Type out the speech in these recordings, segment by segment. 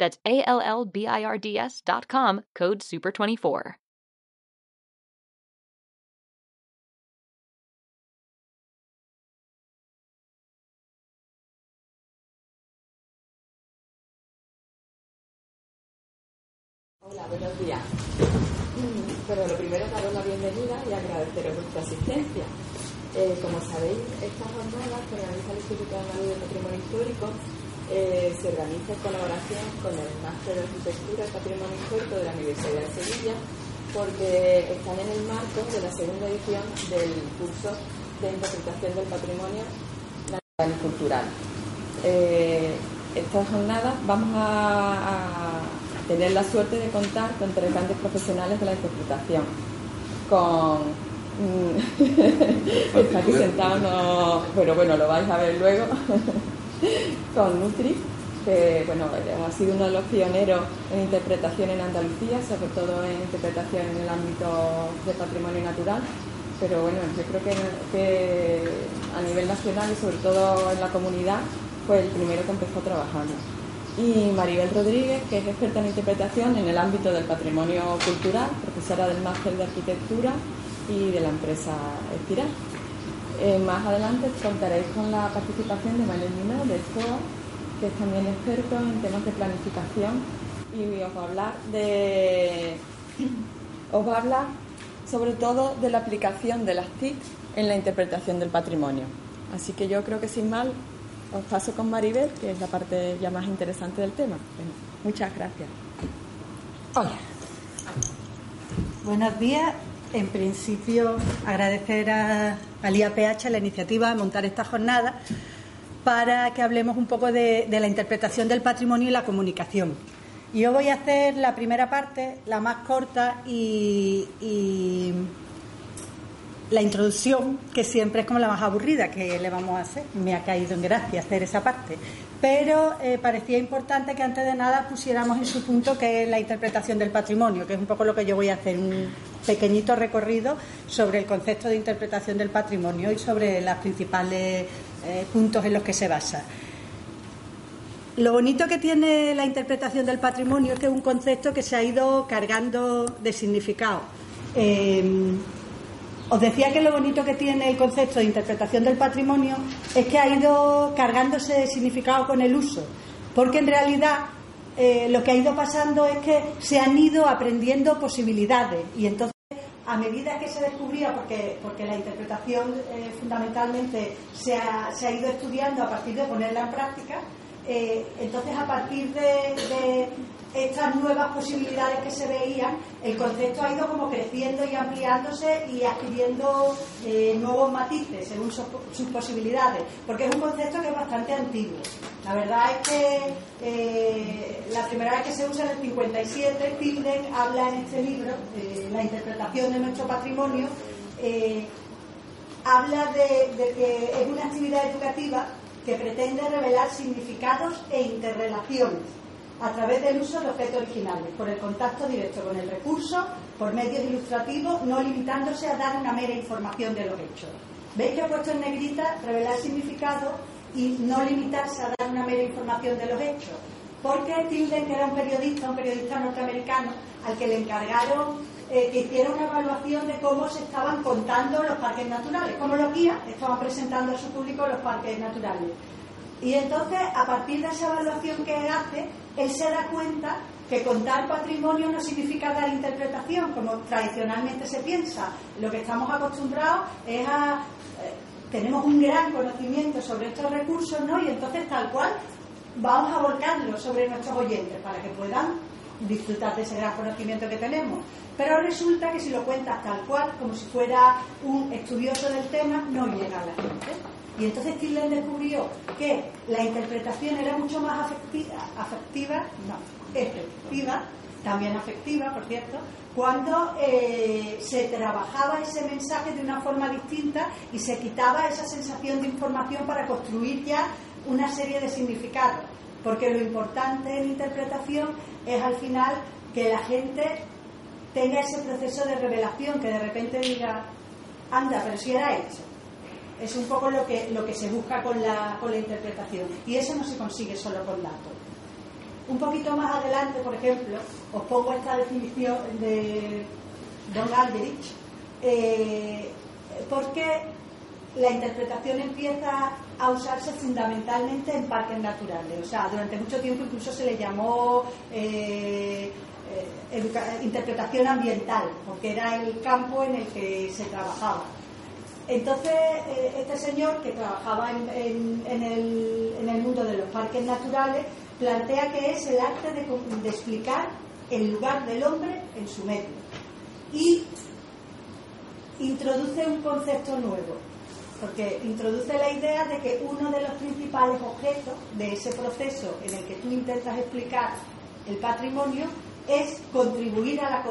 That's A L L B I R D S dot com, code SUPER24. Hola, buenos días. Pero lo primero, es daros la bienvenida y agradeceros vuestra asistencia. Eh, como sabéis, estas jornadas que organiza el Instituto Andaluz de Patrimonio Histórico eh, se organiza en colaboración con el Máster de Arquitectura y Patrimonio Histórico de la Universidad de Sevilla, porque están en el marco de la segunda edición del curso de interpretación del patrimonio natural y cultural. Eh, estas jornadas vamos a, a tener la suerte de contar con tres grandes profesionales de la interpretación, con está aquí sentado, no, pero bueno, lo vais a ver luego, con Nutri, que bueno, ha sido uno de los pioneros en interpretación en Andalucía, sobre todo en interpretación en el ámbito del patrimonio natural, pero bueno, yo creo que, que a nivel nacional y sobre todo en la comunidad fue el primero que empezó trabajando y Maribel Rodríguez, que es experta en interpretación en el ámbito del patrimonio cultural, profesora del máster de arquitectura y de la empresa Espiral. Eh, más adelante contaréis con la participación de Manuel Mina de SCOA, que es también experto en temas de planificación y os va a hablar de os sobre todo de la aplicación de las TIC en la interpretación del patrimonio. Así que yo creo que sin mal os paso con Maribel, que es la parte ya más interesante del tema. Muchas gracias. Hola. Buenos días. En principio, agradecer a, al IAPH la iniciativa de montar esta jornada para que hablemos un poco de, la interpretación del patrimonio y la comunicación. Yo voy a hacer la primera parte, la más corta, y, la introducción, que siempre es como la más aburrida que le vamos a hacer. Me ha caído en gracia hacer esa parte. Pero eh, parecía importante que antes de nada pusiéramos en su punto que es la interpretación del patrimonio, que es un poco lo que yo voy a hacer, pequeñito recorrido sobre el concepto de interpretación del patrimonio y sobre los principales eh, puntos en los que se basa. Lo bonito que tiene la interpretación del patrimonio es que es un concepto que se ha ido cargando de significado. Eh, os decía que lo bonito que tiene el concepto de interpretación del patrimonio es que ha ido cargándose de significado con el uso, porque en realidad eh, lo que ha ido pasando es que se han ido aprendiendo posibilidades. Y entonces a medida que se descubría, porque, porque la interpretación eh, fundamentalmente se ha, se ha, ido estudiando a partir de ponerla en práctica, eh, entonces a partir de, estas nuevas posibilidades que se veían, el concepto ha ido como creciendo y ampliándose y adquiriendo eh, nuevos matices según sus, posibilidades, porque es un concepto que es bastante antiguo. La verdad es que eh, la primera vez que se usa en el 57, Tilden habla en este libro, La interpretación de nuestro patrimonio, habla de que es una actividad educativa que pretende revelar significados e interrelaciones a través del uso de objetos originales, por el contacto directo con el recurso, por medios ilustrativos, no limitándose a dar una mera información de los hechos. ¿Veis que he puesto en negrita revelar significado y no limitarse a dar una mera información de los hechos? Porque Tilden, que era un periodista, un periodista norteamericano, al que le encargaron eh, que hiciera una evaluación de cómo se estaban contando los parques naturales, cómo los guías estaban presentando a su público los parques naturales. Y entonces, a partir de esa evaluación que hace, él se da cuenta que contar patrimonio no significa dar interpretación, como tradicionalmente se piensa. Lo que estamos acostumbrados es a... Eh, tenemos un gran conocimiento sobre estos recursos, ¿no? Y entonces tal cual vamos a volcarlo sobre nuestros oyentes para que puedan disfrutar de ese gran conocimiento que tenemos. Pero resulta que si lo cuentas tal cual, como si fuera un estudioso del tema, no llega a la gente. Y entonces Tilden descubrió que la interpretación era mucho más afectiva, afectiva no, efectiva, también afectiva, por cierto, cuando eh, se trabajaba ese mensaje de una forma distinta y se quitaba esa sensación de información para construir ya una serie de significados. Porque lo importante en interpretación es al final que la gente tenga ese proceso de revelación, que de repente diga, anda, pero si era hecho. Es un poco lo que, lo que se busca con la, con la interpretación. Y eso no se consigue solo con datos. Un poquito más adelante, por ejemplo, os pongo esta definición de Don Alderich, eh, porque la interpretación empieza a usarse fundamentalmente en parques naturales. O sea, durante mucho tiempo incluso se le llamó eh, eh, interpretación ambiental, porque era el campo en el que se trabajaba. Entonces, eh, este señor que trabajaba en, el, mundo de los parques naturales plantea que es el arte de, de explicar el lugar del hombre en su medio y introduce un concepto nuevo, porque introduce la idea de que uno de los principales objetos de ese proceso en el que tú intentas explicar el patrimonio es contribuir a la,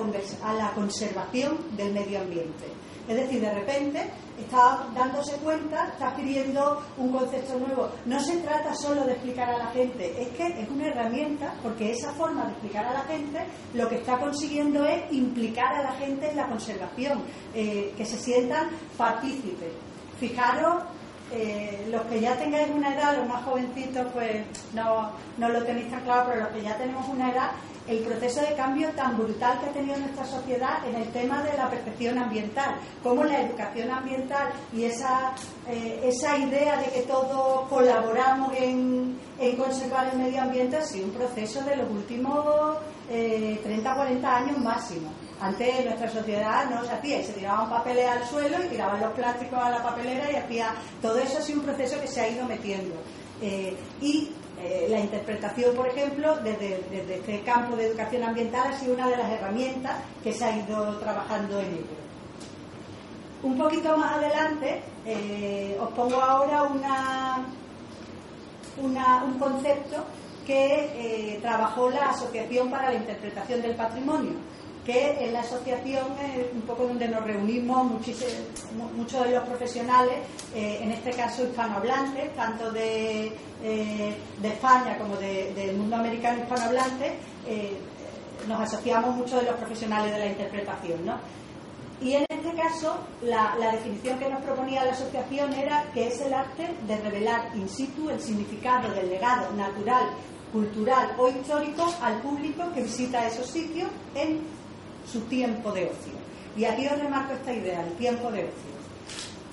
a la conservación del medio ambiente. Es decir, de repente está dándose cuenta, está adquiriendo un concepto nuevo. No se trata solo de explicar a la gente, es que es una herramienta, porque esa forma de explicar a la gente lo que está consiguiendo es implicar a la gente en la conservación, eh, que se sientan partícipes. Fijaros eh, los que ya tengáis una edad, los más jovencitos, pues no, no, lo tenéis tan claro, pero los que ya tenemos una edad, el proceso de cambio tan brutal que ha tenido nuestra sociedad en el tema de la percepción ambiental, cómo la educación ambiental y esa, eh, esa idea de que todos colaboramos en, conservar el medio ambiente ha sido un proceso de los últimos eh, 30, 40 años máximo. Antes nuestra sociedad no se hacía, se tiraban papeles al suelo y tiraban los plásticos a la papelera y hacía todo eso ha sido un proceso que se ha ido metiendo. Eh, y eh, la interpretación, por ejemplo, desde, este campo de educación ambiental ha sido una de las herramientas que se ha ido trabajando en ello. Un poquito más adelante eh, os pongo ahora una, un concepto que trabajó la Asociación para la Interpretación del Patrimonio que en la asociación es un poco donde nos reunimos muchos de los profesionales, eh, en este caso hispanohablantes, tanto de, eh, España como del mundo americano hispanohablante, eh, nos asociamos muchos de los profesionales de la interpretación. ¿no? Y en este caso, la, la, definición que nos proponía la asociación era que es el arte de revelar in situ el significado del legado natural, cultural o histórico al público que visita esos sitios en su tiempo de ocio. Y aquí os remarco esta idea, el tiempo de ocio.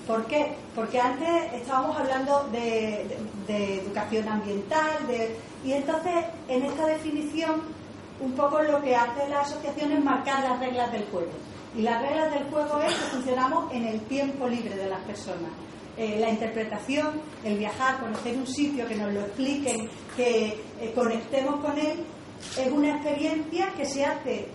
¿Por qué? Porque antes estábamos hablando de, educación ambiental, y entonces en esta definición un poco lo que hace la asociación es marcar las reglas del juego. Y las reglas del juego es que funcionamos en el tiempo libre de las personas. Eh, la interpretación, el viajar, conocer un sitio, que nos lo expliquen, que eh, conectemos con él, es una experiencia que se hace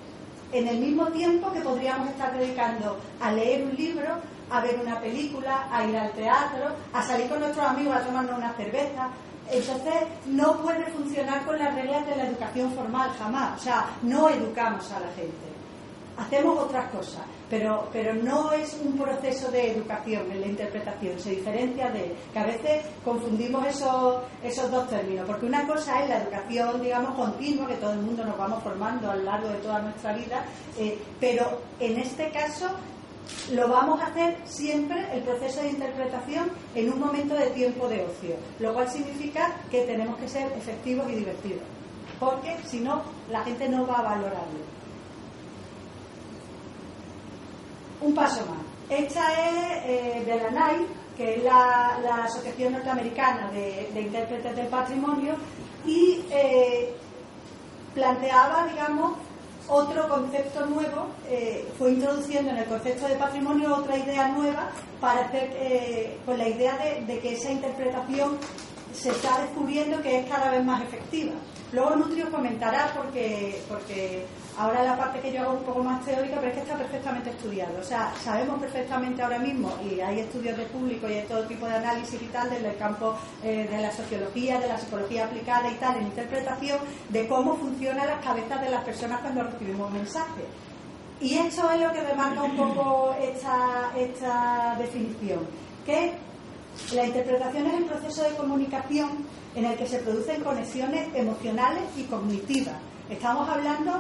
en el mismo tiempo que podríamos estar dedicando a leer un libro, a ver una película, a ir al teatro, a salir con nuestros amigos a tomarnos una cerveza. Entonces, no puede funcionar con las reglas de la educación formal, jamás. O sea, no educamos a la gente hacemos otras cosas, pero, pero no es un proceso de educación en la interpretación, se diferencia de que a veces confundimos esos, esos dos términos, porque una cosa es la educación, digamos, continua, que todo el mundo nos vamos formando a lo largo de toda nuestra vida, eh, pero en este caso lo vamos a hacer siempre el proceso de interpretación en un momento de tiempo de ocio, lo cual significa que tenemos que ser efectivos y divertidos, porque si no, la gente no va a valorarlo. Un paso más. Esta es eh, de la NAI, que es la, Asociación Norteamericana de, Intérpretes del Patrimonio, y eh, planteaba, digamos, otro concepto nuevo, eh, fue introduciendo en el concepto de patrimonio otra idea nueva para hacer, con la idea de, que esa interpretación se está descubriendo que es cada vez más efectiva. Luego Nutrio comentará porque, porque Ahora la parte que yo hago un poco más teórica, pero es que está perfectamente estudiado. O sea, sabemos perfectamente ahora mismo, y hay estudios de público y hay todo tipo de análisis y tal, desde el campo eh, de la sociología, de la psicología aplicada y tal, en interpretación, de cómo funcionan las cabezas de las personas cuando recibimos mensajes. Y esto es lo que demarca un poco esta, esta definición, que la interpretación es el proceso de comunicación en el que se producen conexiones emocionales y cognitivas. Estamos hablando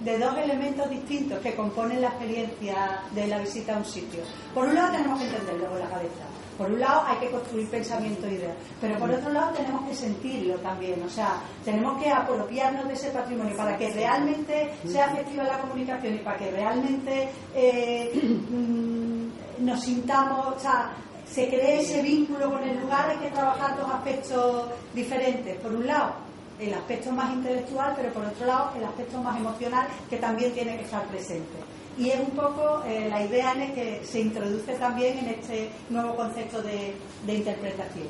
de dos elementos distintos que componen la experiencia de la visita a un sitio. Por un lado tenemos que entenderlo con la cabeza. Por un lado hay que construir pensamiento e ideas, pero por otro lado tenemos que sentirlo también, o sea, tenemos que apropiarnos de ese patrimonio para que realmente sea efectiva la comunicación y para que realmente eh, mm, nos sintamos, o sea, se cree ese vínculo con el lugar, hay que trabajar dos aspectos diferentes. Por un lado, el aspecto más intelectual, pero por otro lado el aspecto más emocional que también tiene que estar presente. Y es un poco eh, la idea en la que se introduce también en este nuevo concepto de, interpretación.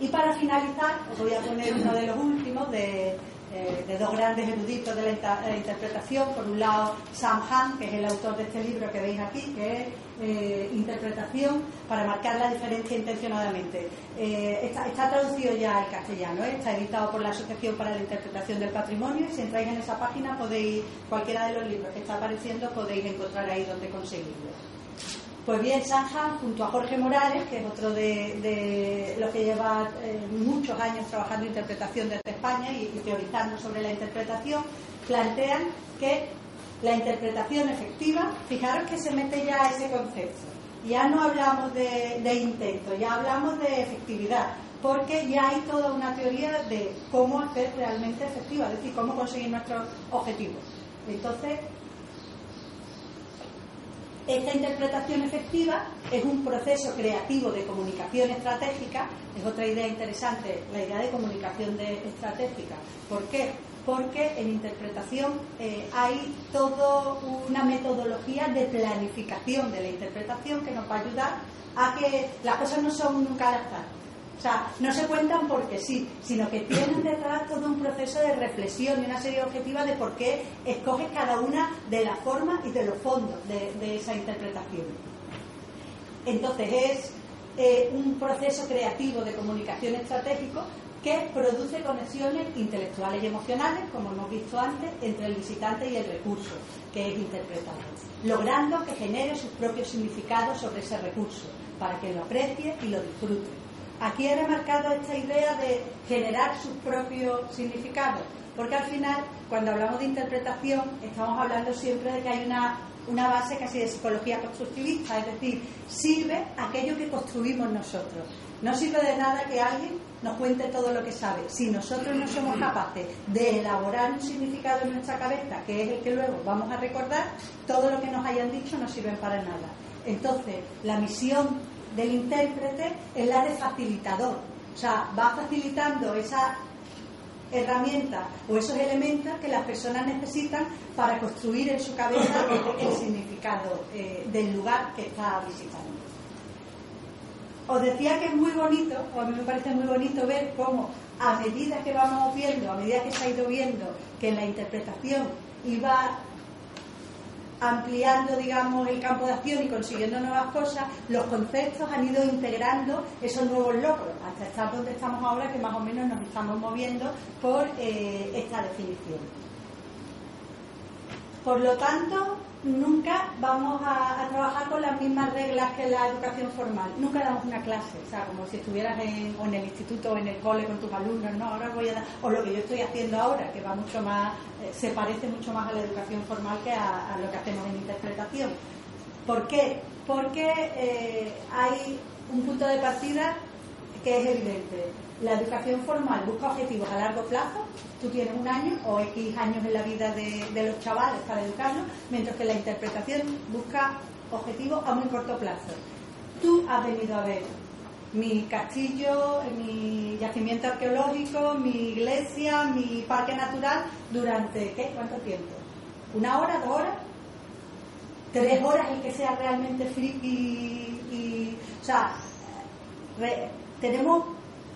Y para finalizar, os voy a poner uno de los últimos, de, de dos grandes eruditos de la, interpretación. Por un lado, Sam Han, que es el autor de este libro que veis aquí, que es eh, interpretación para marcar la diferencia intencionadamente. Eh, está, traducido ya al castellano, ¿eh? está editado por la Asociación para la Interpretación del Patrimonio y si entráis en esa página podéis, cualquiera de los libros que está apareciendo, podéis encontrar ahí donde conseguirlo. Pues bien, Sanja, junto a Jorge Morales, que es otro de, los que lleva muchos años trabajando interpretación desde España y, teorizando sobre la interpretación, plantean que la interpretación efectiva, fijaros que se mete ya ese concepto. Ya no hablamos de, intento, ya hablamos de efectividad, porque ya hay toda una teoría de cómo hacer realmente efectiva, es decir, cómo conseguir nuestros objetivos. Entonces, esta interpretación efectiva es un proceso creativo de comunicación estratégica, es otra idea interesante, la idea de comunicación estratégica. ¿Por qué? porque en interpretación eh, hay toda una metodología de planificación de la interpretación que nos va a ayudar a que las cosas no son nunca al. O sea, no se cuentan porque sí, sino que tienen detrás todo un proceso de reflexión y una serie objetiva de por qué escoges cada una de las formas y de los fondos de, esa interpretación. Entonces es eh, un proceso creativo de comunicación estratégico que produce conexiones intelectuales y emocionales, como hemos visto antes, entre el visitante y el recurso que es interpretado, logrando que genere sus propios significados sobre ese recurso, para que lo aprecie y lo disfrute. Aquí he remarcado esta idea de generar sus propios significados, porque al final, cuando hablamos de interpretación, estamos hablando siempre de que hay una, una base casi de psicología constructivista, es decir, sirve aquello que construimos nosotros. No sirve de nada que alguien nos cuente todo lo que sabe. Si nosotros no somos capaces de elaborar un significado en nuestra cabeza, que es el que luego vamos a recordar, todo lo que nos hayan dicho no sirve para nada. Entonces, la misión del intérprete es la de facilitador. O sea, va facilitando esa herramienta o esos elementos que las personas necesitan para construir en su cabeza el, significado eh, del lugar que está visitando. Os decía que es muy bonito, o a mí me parece muy bonito ver cómo a medida que vamos viendo, a medida que se ha ido viendo que la interpretación iba ampliando, digamos, el campo de acción y consiguiendo nuevas cosas, los conceptos han ido integrando esos nuevos logros, hasta estar donde estamos ahora, que más o menos nos estamos moviendo por eh, esta definición. Por lo tanto, nunca vamos a, trabajar con las mismas reglas que la educación formal. Nunca damos una clase, o sea, como si estuvieras en, en el instituto o en el cole con tus alumnos, no, ahora voy a dar, o lo que yo estoy haciendo ahora, que va mucho más, eh, se parece mucho más a la educación formal que a, lo que hacemos en interpretación. ¿Por qué? Porque eh, hay un punto de partida que es evidente la educación formal busca objetivos a largo plazo, tú tienes un año o X años en la vida de, los chavales para educarlos, mientras que la interpretación busca objetivos a muy corto plazo. Tú has venido a ver mi castillo, mi yacimiento arqueológico, mi iglesia, mi parque natural durante ¿qué? ¿Cuánto tiempo? ¿Una hora, dos horas? ¿Tres horas el que sea realmente friki y, o sea, tenemos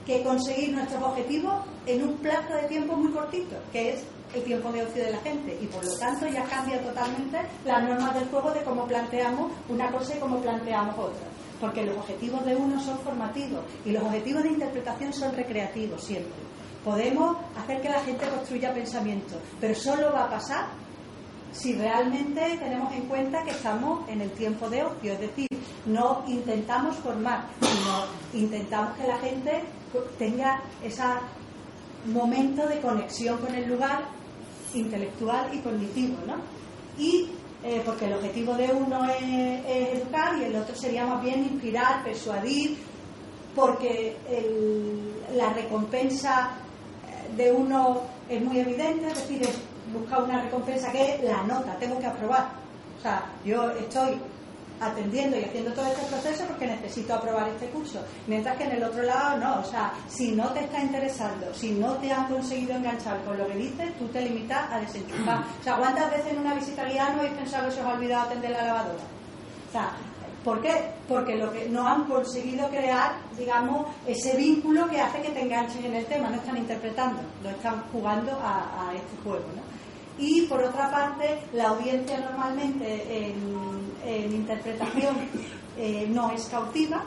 que conseguir nuestros objetivos en un plazo de tiempo muy cortito, que es el tiempo de ocio de la gente y por lo tanto ya cambia totalmente las normas del juego de cómo planteamos una cosa y cómo planteamos otra. Porque los objetivos de uno son formativos y los objetivos de interpretación son recreativos siempre. Podemos hacer que la gente construya pensamiento, pero solo va a pasar si realmente tenemos en cuenta que estamos en el tiempo de ocio, es decir, no intentamos formar, sino intentamos que la gente tenga ese momento de conexión con el lugar intelectual y cognitivo, ¿no? Y eh, porque el objetivo de uno es, educar y el otro sería más bien inspirar, persuadir, porque la recompensa de uno es muy evidente, es decir, buscar una recompensa que es la nota, tengo que aprobar. O sea, yo estoy atendiendo y haciendo todo este proceso porque necesito aprobar este curso. Mientras que en el otro lado no, o sea, si no te está interesando, si no te han conseguido enganchar con lo que dices, tú te limitas a desenchufar. O sea, ¿cuántas veces en una visita guiada no habéis pensado que se os ha olvidado atender la lavadora? O sea, ¿por qué? Porque lo que no han conseguido crear, digamos, ese vínculo que hace que te enganches en el tema, no están interpretando, no están jugando a, a este juego, ¿no? Y por otra parte, la audiencia normalmente en, interpretación eh, no es cautiva,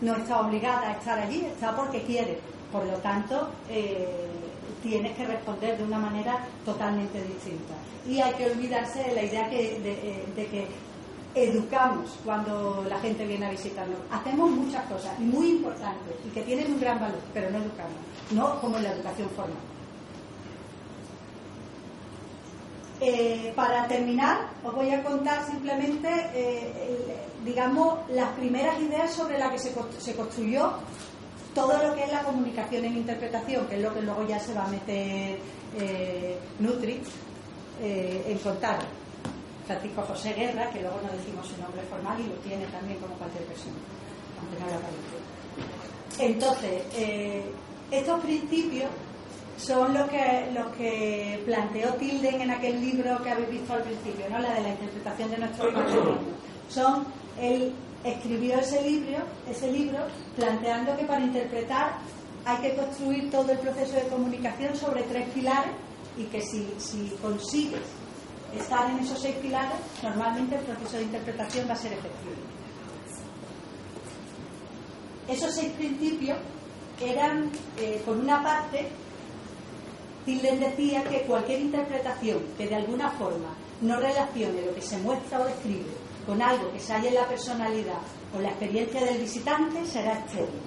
no está obligada a estar allí, está porque quiere. Por lo tanto, eh, tienes que responder de una manera totalmente distinta. Y hay que olvidarse de la idea de, de que educamos cuando la gente viene a visitarnos. Hacemos muchas cosas muy importantes y que tienen un gran valor, pero no educamos, no como en la educación formal. Eh, para terminar, os voy a contar simplemente, eh, digamos, las primeras ideas sobre las que se, construyó todo lo que es la comunicación en interpretación, que es lo que luego ya se va a meter eh, Nutri en contar. Francisco José Guerra, que luego no decimos su nombre formal y lo tiene también como cualquier persona, aunque no lo Entonces, estos principios son los que, los que planteó Tilden en aquel libro que habéis visto al principio, ¿no? la de la interpretación de nuestro patrimonio. Son, él escribió ese libro, ese libro planteando que para interpretar hay que construir todo el proceso de comunicación sobre tres pilares y que si, si consigues estar en esos seis pilares, normalmente el proceso de interpretación va a ser efectivo. Esos seis principios eran, eh, por una parte, Tilden decía que cualquier interpretación que de alguna forma no relacione lo que se muestra o describe con algo que se halla en la personalidad o la experiencia del visitante será estéril.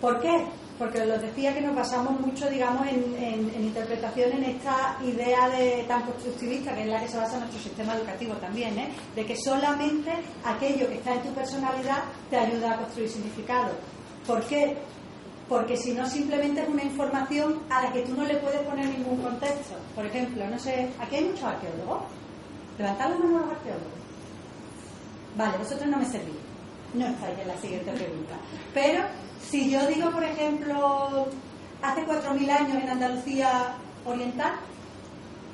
¿Por qué? Porque os decía que nos basamos mucho, digamos, en, interpretación en esta idea de tan constructivista, que es la que se basa nuestro sistema educativo también, ¿eh? de que solamente aquello que está en tu personalidad te ayuda a construir significado. ¿Por qué? Porque si no simplemente es una información a la que tú no le puedes poner ningún contexto. Por ejemplo, no sé, aquí hay muchos arqueólogos. Levantad la mano los arqueólogos. Vale, vosotros no me servís. No estáis en la siguiente pregunta. Pero si yo digo, por ejemplo, hace 4.000 años en Andalucía Oriental,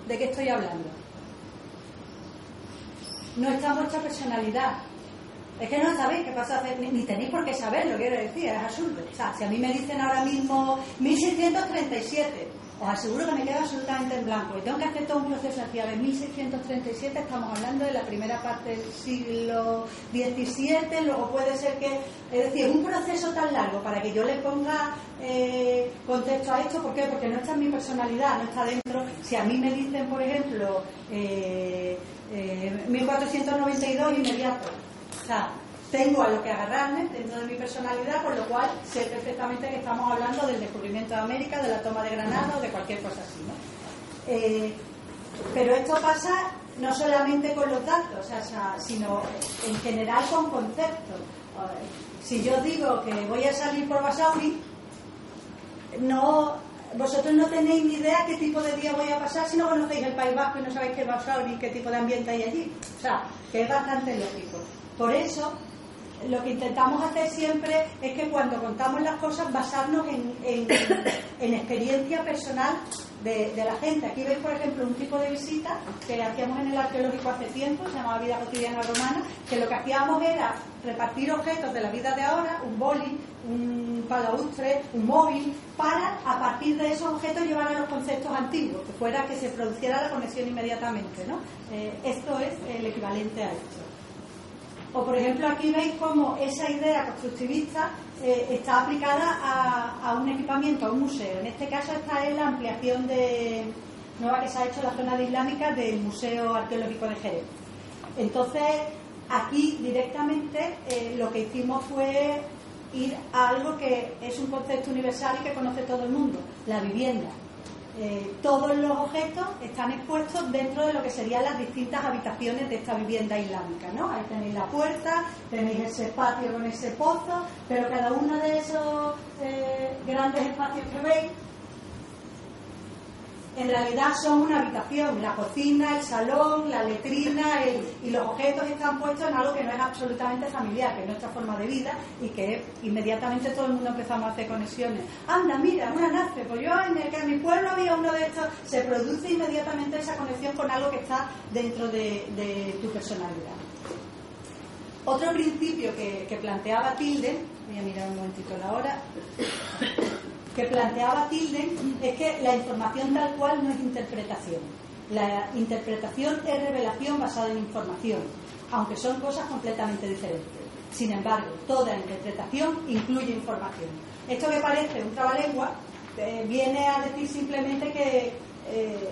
¿de qué estoy hablando? No está vuestra personalidad, es que no sabéis qué pasa, ni, ni tenéis por qué saberlo, quiero decir, es absurdo. O sea, si a mí me dicen ahora mismo 1637, os aseguro que me quedo absolutamente en blanco y tengo que hacer todo un proceso hacia de 1637, estamos hablando de la primera parte del siglo XVII, luego puede ser que, es decir, un proceso tan largo para que yo le ponga eh, contexto a esto, ¿por qué? Porque no está en mi personalidad, no está dentro. Si a mí me dicen, por ejemplo, eh, 1492 eh, inmediato, o sea, tengo a lo que agarrarme dentro de mi personalidad, por lo cual sé perfectamente que estamos hablando del descubrimiento de América, de la toma de Granada o de cualquier cosa así. ¿no? Eh, pero esto pasa no solamente con los datos, sino en general con conceptos. Si yo digo que voy a salir por Basauri, no, vosotros no tenéis ni idea qué tipo de día voy a pasar si no conocéis el País Vasco y no sabéis qué es Basauri, qué tipo de ambiente hay allí. O sea, que es bastante lógico. Por eso, lo que intentamos hacer siempre es que cuando contamos las cosas basarnos en, en, experiencia personal de, la gente. Aquí veis, por ejemplo, un tipo de visita que hacíamos en el arqueológico hace tiempo, se llamaba Vida Cotidiana Romana, que lo que hacíamos era repartir objetos de la vida de ahora, un boli, un palaustre, un móvil, para a partir de esos objetos llevar a los conceptos antiguos, que fuera que se produciera la conexión inmediatamente. ¿no? Eh, esto es el equivalente a esto. O por ejemplo aquí veis cómo esa idea constructivista eh, está aplicada a, un equipamiento, a un museo. En este caso esta es la ampliación de, nueva que se ha hecho en la zona de islámica del Museo Arqueológico de Jerez. Entonces aquí directamente eh, lo que hicimos fue ir a algo que es un concepto universal y que conoce todo el mundo, la vivienda. Eh, todos los objetos están expuestos dentro de lo que serían las distintas habitaciones de esta vivienda islámica, ¿no? Ahí tenéis la puerta, tenéis ese patio con ese pozo, pero cada uno de esos eh, grandes espacios que veis en realidad son una habitación, la cocina, el salón, la letrina y los objetos están puestos en algo que no es absolutamente familiar, que es nuestra forma de vida y que inmediatamente todo el mundo empezamos a hacer conexiones. Anda, mira, una nace, pues yo en, el, que en mi pueblo había uno de estos, se produce inmediatamente esa conexión con algo que está dentro de, tu personalidad. Otro principio que, que planteaba Tilden, voy a mirar un momentito la hora, que planteaba Tilden es que la información tal cual no es interpretación. La interpretación es revelación basada en información, aunque son cosas completamente diferentes. Sin embargo, toda interpretación incluye información. Esto que parece un trabalengua eh, viene a decir simplemente que eh,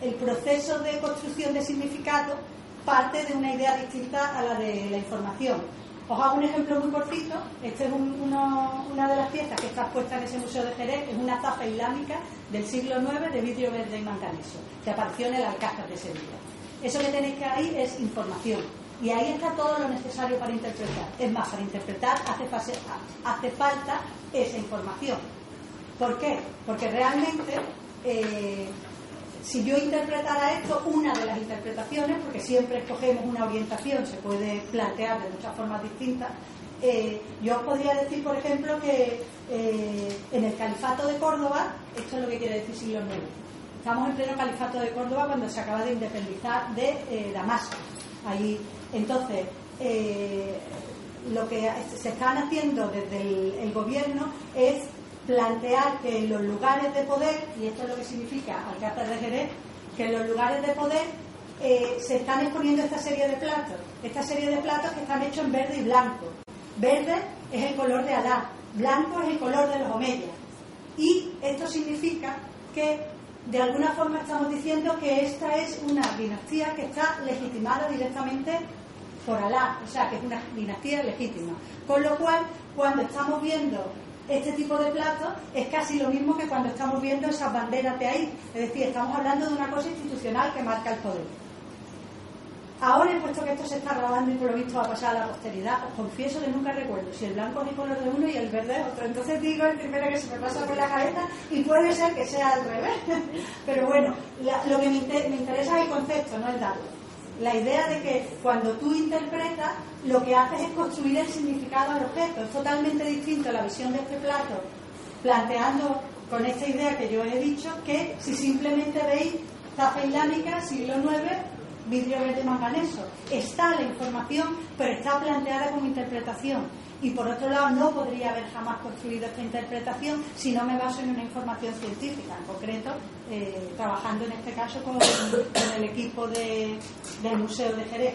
el proceso de construcción de significado parte de una idea distinta a la de la información os hago un ejemplo muy cortito. Esta es una de las piezas que está expuesta en ese museo de Jerez. Es una taza islámica del siglo IX de vidrio verde y manganeso, que apareció en el Alcázar de Sevilla. Eso que tenéis que ahí es información. Y ahí está todo lo necesario para interpretar. Es más, para interpretar hace, falta esa información. ¿Por qué? Porque realmente eh, si yo interpretara esto, una de las interpretaciones, porque siempre escogemos una orientación, se puede plantear de muchas formas distintas, eh, yo podría decir, por ejemplo, que eh, en el califato de Córdoba, esto es lo que quiere decir siglo IX, estamos en pleno califato de Córdoba cuando se acaba de independizar de eh, Damasco. Ahí, entonces, lo que se están haciendo desde el gobierno es plantear que en los lugares de poder, y esto es lo que significa Alcázar de Jerez, que en los lugares de poder eh, se están exponiendo esta serie de platos, esta serie de platos que están hechos en verde y blanco. Verde es el color de Alá, blanco es el color de los Omeyas. Y esto significa que de alguna forma estamos diciendo que esta es una dinastía que está legitimada directamente por Alá, o sea, que es una dinastía legítima. Con lo cual, cuando estamos viendo este tipo de platos es casi lo mismo que cuando estamos viendo esas banderas de ahí. Es decir, estamos hablando de una cosa institucional que marca el poder. Ahora, puesto que esto se está grabando y por lo visto va a pasar a la posteridad, os confieso que nunca recuerdo si el blanco es el color de uno y el verde es otro. Entonces digo el primero que se me pasa por la cabeza y puede ser que sea al revés. Pero bueno, lo que me, me interesa es el concepto, no el dato la idea de que cuando tú interpretas, lo que haces es construir el significado del objeto. Es totalmente distinto la visión de este plato, planteando con esta idea que yo he dicho, que si simplemente veis taza islámica, siglo IX, vidrio verde manganeso. Está la información, pero está planteada como interpretación y por otro lado no podría haber jamás construido esta interpretación si no me baso en una información científica, en concreto eh, trabajando en este caso con, el equipo del Museo de Jerez.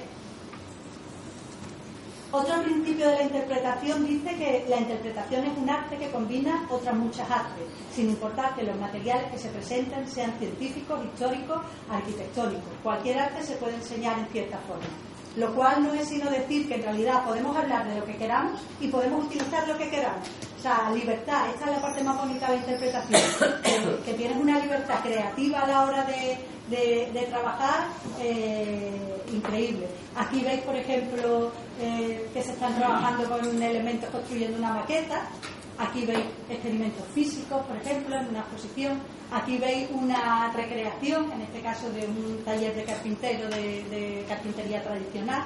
Otro principio de la interpretación dice que la interpretación es un arte que combina otras muchas artes, sin importar que los materiales que se presenten sean científicos, históricos, arquitectónicos. Cualquier arte se puede enseñar en cierta forma lo cual no es sino decir que en realidad podemos hablar de lo que queramos y podemos utilizar lo que queramos. O sea, libertad, esta es la parte más bonita de la interpretación, que, tienes una libertad creativa a la hora de, trabajar eh, increíble. Aquí veis, por ejemplo, eh, que se están trabajando con elementos construyendo una maqueta. Aquí veis experimentos físicos, por ejemplo, en una exposición. Aquí veis una recreación, en este caso de un taller de carpintero de, carpintería tradicional.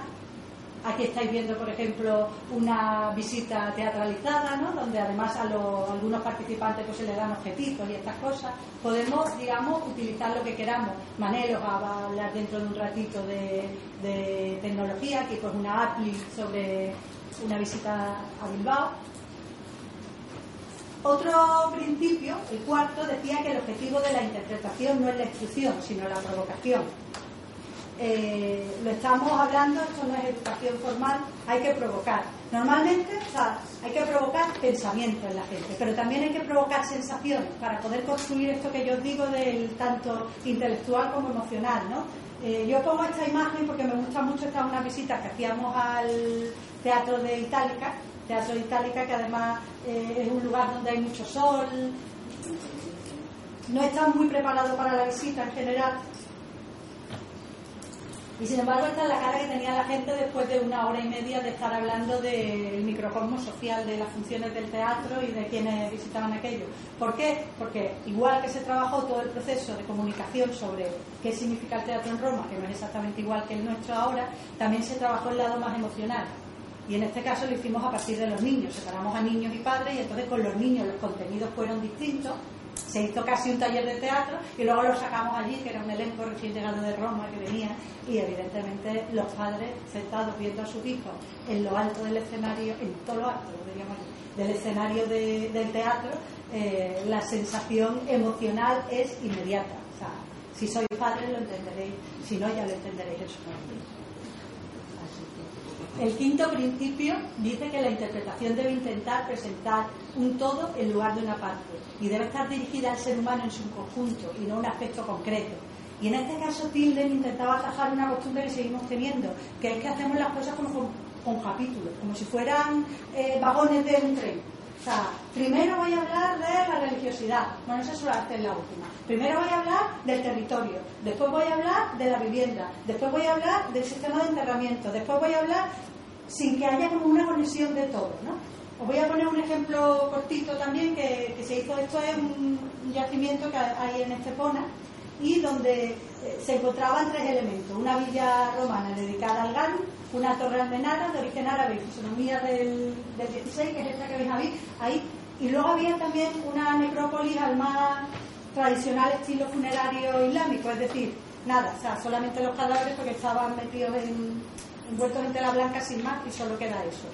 Aquí estáis viendo, por ejemplo, una visita teatralizada, ¿no? donde además a, algunos participantes pues, se les dan objetitos y estas cosas. Podemos, digamos, utilizar lo que queramos. Manelo va a hablar dentro de un ratito de, de tecnología, aquí pues una API sobre una visita a Bilbao. Otro principio, el cuarto, decía que el objetivo de la interpretación no es la instrucción, sino la provocación. Eh, lo estamos hablando, esto no es educación formal, hay que provocar. Normalmente, hay que provocar pensamiento en la gente, pero también hay que provocar sensaciones para poder construir esto que yo digo del tanto intelectual como emocional, ¿no? Eh, yo pongo esta imagen porque me gusta mucho, esta una visita que hacíamos al Teatro de Itálica, Teatro Itálica que además eh, es un lugar donde hay mucho sol, no están muy preparados para la visita en general, y sin embargo, esta es la cara que tenía la gente después de una hora y media de estar hablando del microcosmo social, de las funciones del teatro y de quienes visitaban aquello. ¿Por qué? Porque igual que se trabajó todo el proceso de comunicación sobre qué significa el teatro en Roma, que no es exactamente igual que el nuestro ahora, también se trabajó el lado más emocional. Y en este caso lo hicimos a partir de los niños. Separamos a niños y padres y entonces con los niños los contenidos fueron distintos se hizo casi un taller de teatro y luego lo sacamos allí, que era un elenco recién llegado de Roma que venía, y evidentemente los padres sentados viendo a sus hijos en lo alto del escenario, en todo lo alto, del escenario del teatro, eh, la sensación emocional es inmediata. O sea, si sois padres lo entenderéis, si no ya lo entenderéis en su momento. El quinto principio dice que la interpretación debe intentar presentar un todo en lugar de una parte y debe estar dirigida al ser humano en su conjunto y no a un aspecto concreto. Y en este caso Tilden intentaba atajar una costumbre que seguimos teniendo, que es que hacemos las cosas como con, capítulos, como si fueran eh, vagones de un tren. O sea, primero voy a hablar de la religiosidad, bueno, eso suele hacer la última. Primero voy a hablar del territorio, después voy a hablar de la vivienda, después voy a hablar del sistema de enterramiento, después voy a hablar sin que haya como una conexión de todo, ¿no? Os voy a poner un ejemplo cortito también que, se hizo, esto es un, yacimiento que hay en Estepona y donde se encontraban tres elementos, una villa romana dedicada al Garum, una torre almenara de origen árabe, fisonomía del, del 16, que es esta que veis ahí, y luego había también una necrópolis al más tradicional estilo funerario islámico, es decir, nada, o sea, solamente los cadáveres porque estaban metidos en, envueltos en tela blanca sin más y solo queda eso,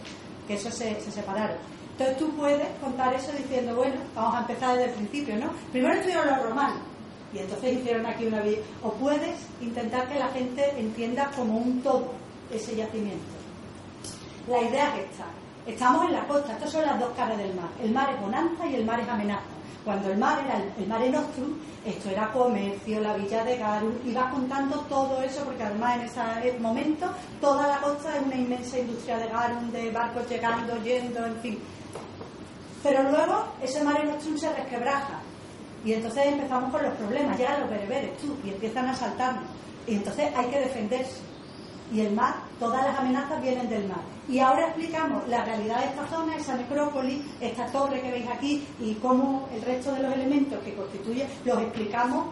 que eso se, se separaron. Entonces tú puedes contar eso diciendo, bueno, vamos a empezar desde el principio, ¿no? Primero estuvieron los romanos, y entonces hicieron aquí una. O puedes intentar que la gente entienda como un todo ese yacimiento. La idea es esta. Estamos en la costa, estas son las dos caras del mar. El mar es bonanza y el mar es amenaza. Cuando el mar era el, mar en Nostrum, esto era comercio, la villa de Garun, y va contando todo eso, porque además en ese momento toda la costa es una inmensa industria de Garun, de barcos llegando, yendo, en fin. Pero luego ese mar en Nostrum se resquebraja, y entonces empezamos con los problemas, ya los bereberes, tú, y empiezan a saltarnos. Y entonces hay que defenderse. Y el mar, todas las amenazas vienen del mar. Y ahora explicamos la realidad de esta zona, esa necrópolis, esta torre que veis aquí y cómo el resto de los elementos que constituye los explicamos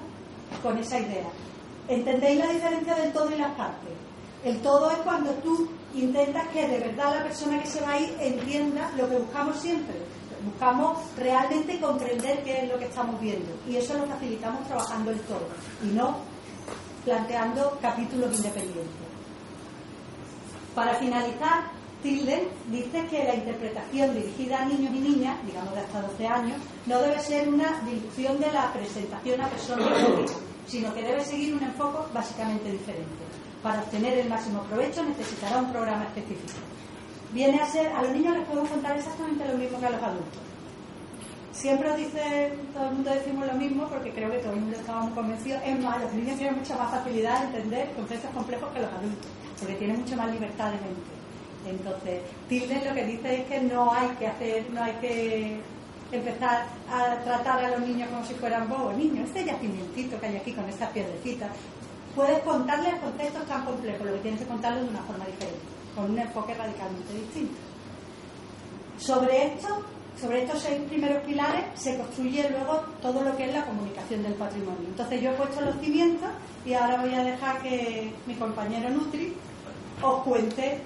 con esa idea. ¿Entendéis la diferencia del todo y las partes? El todo es cuando tú intentas que de verdad la persona que se va a ir entienda lo que buscamos siempre. Buscamos realmente comprender qué es lo que estamos viendo. Y eso lo facilitamos trabajando el todo y no planteando capítulos independientes. Para finalizar, Tilden dice que la interpretación dirigida a niños y niñas, digamos de hasta 12 años, no debe ser una dilución de la presentación a personas sino que debe seguir un enfoque básicamente diferente. Para obtener el máximo provecho necesitará un programa específico. Viene a ser, a los niños les podemos contar exactamente lo mismo que a los adultos. Siempre os dice, todo el mundo decimos lo mismo porque creo que todo el mundo estaba muy convencido. Es más, los niños tienen mucha más facilidad de entender conceptos complejos que los adultos, porque tienen mucha más libertad de mente. Entonces, Tilden lo que dice es que no hay que hacer, no hay que empezar a tratar a los niños como si fueran bobos niños. Este yacimientito que hay aquí con estas piedrecitas, puedes contarles conceptos tan complejos, lo que tienes que contarlos de una forma diferente, con un enfoque radicalmente distinto. Sobre esto, sobre estos seis primeros pilares, se construye luego todo lo que es la comunicación del patrimonio. Entonces yo he puesto los cimientos y ahora voy a dejar que mi compañero Nutri os cuente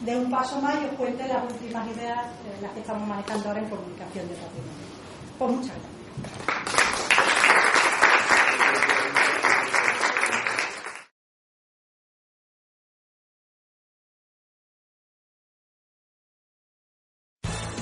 dé un paso más y os cuente las últimas ideas, eh, las que estamos manejando ahora en comunicación de patrimonio. Pues muchas gracias.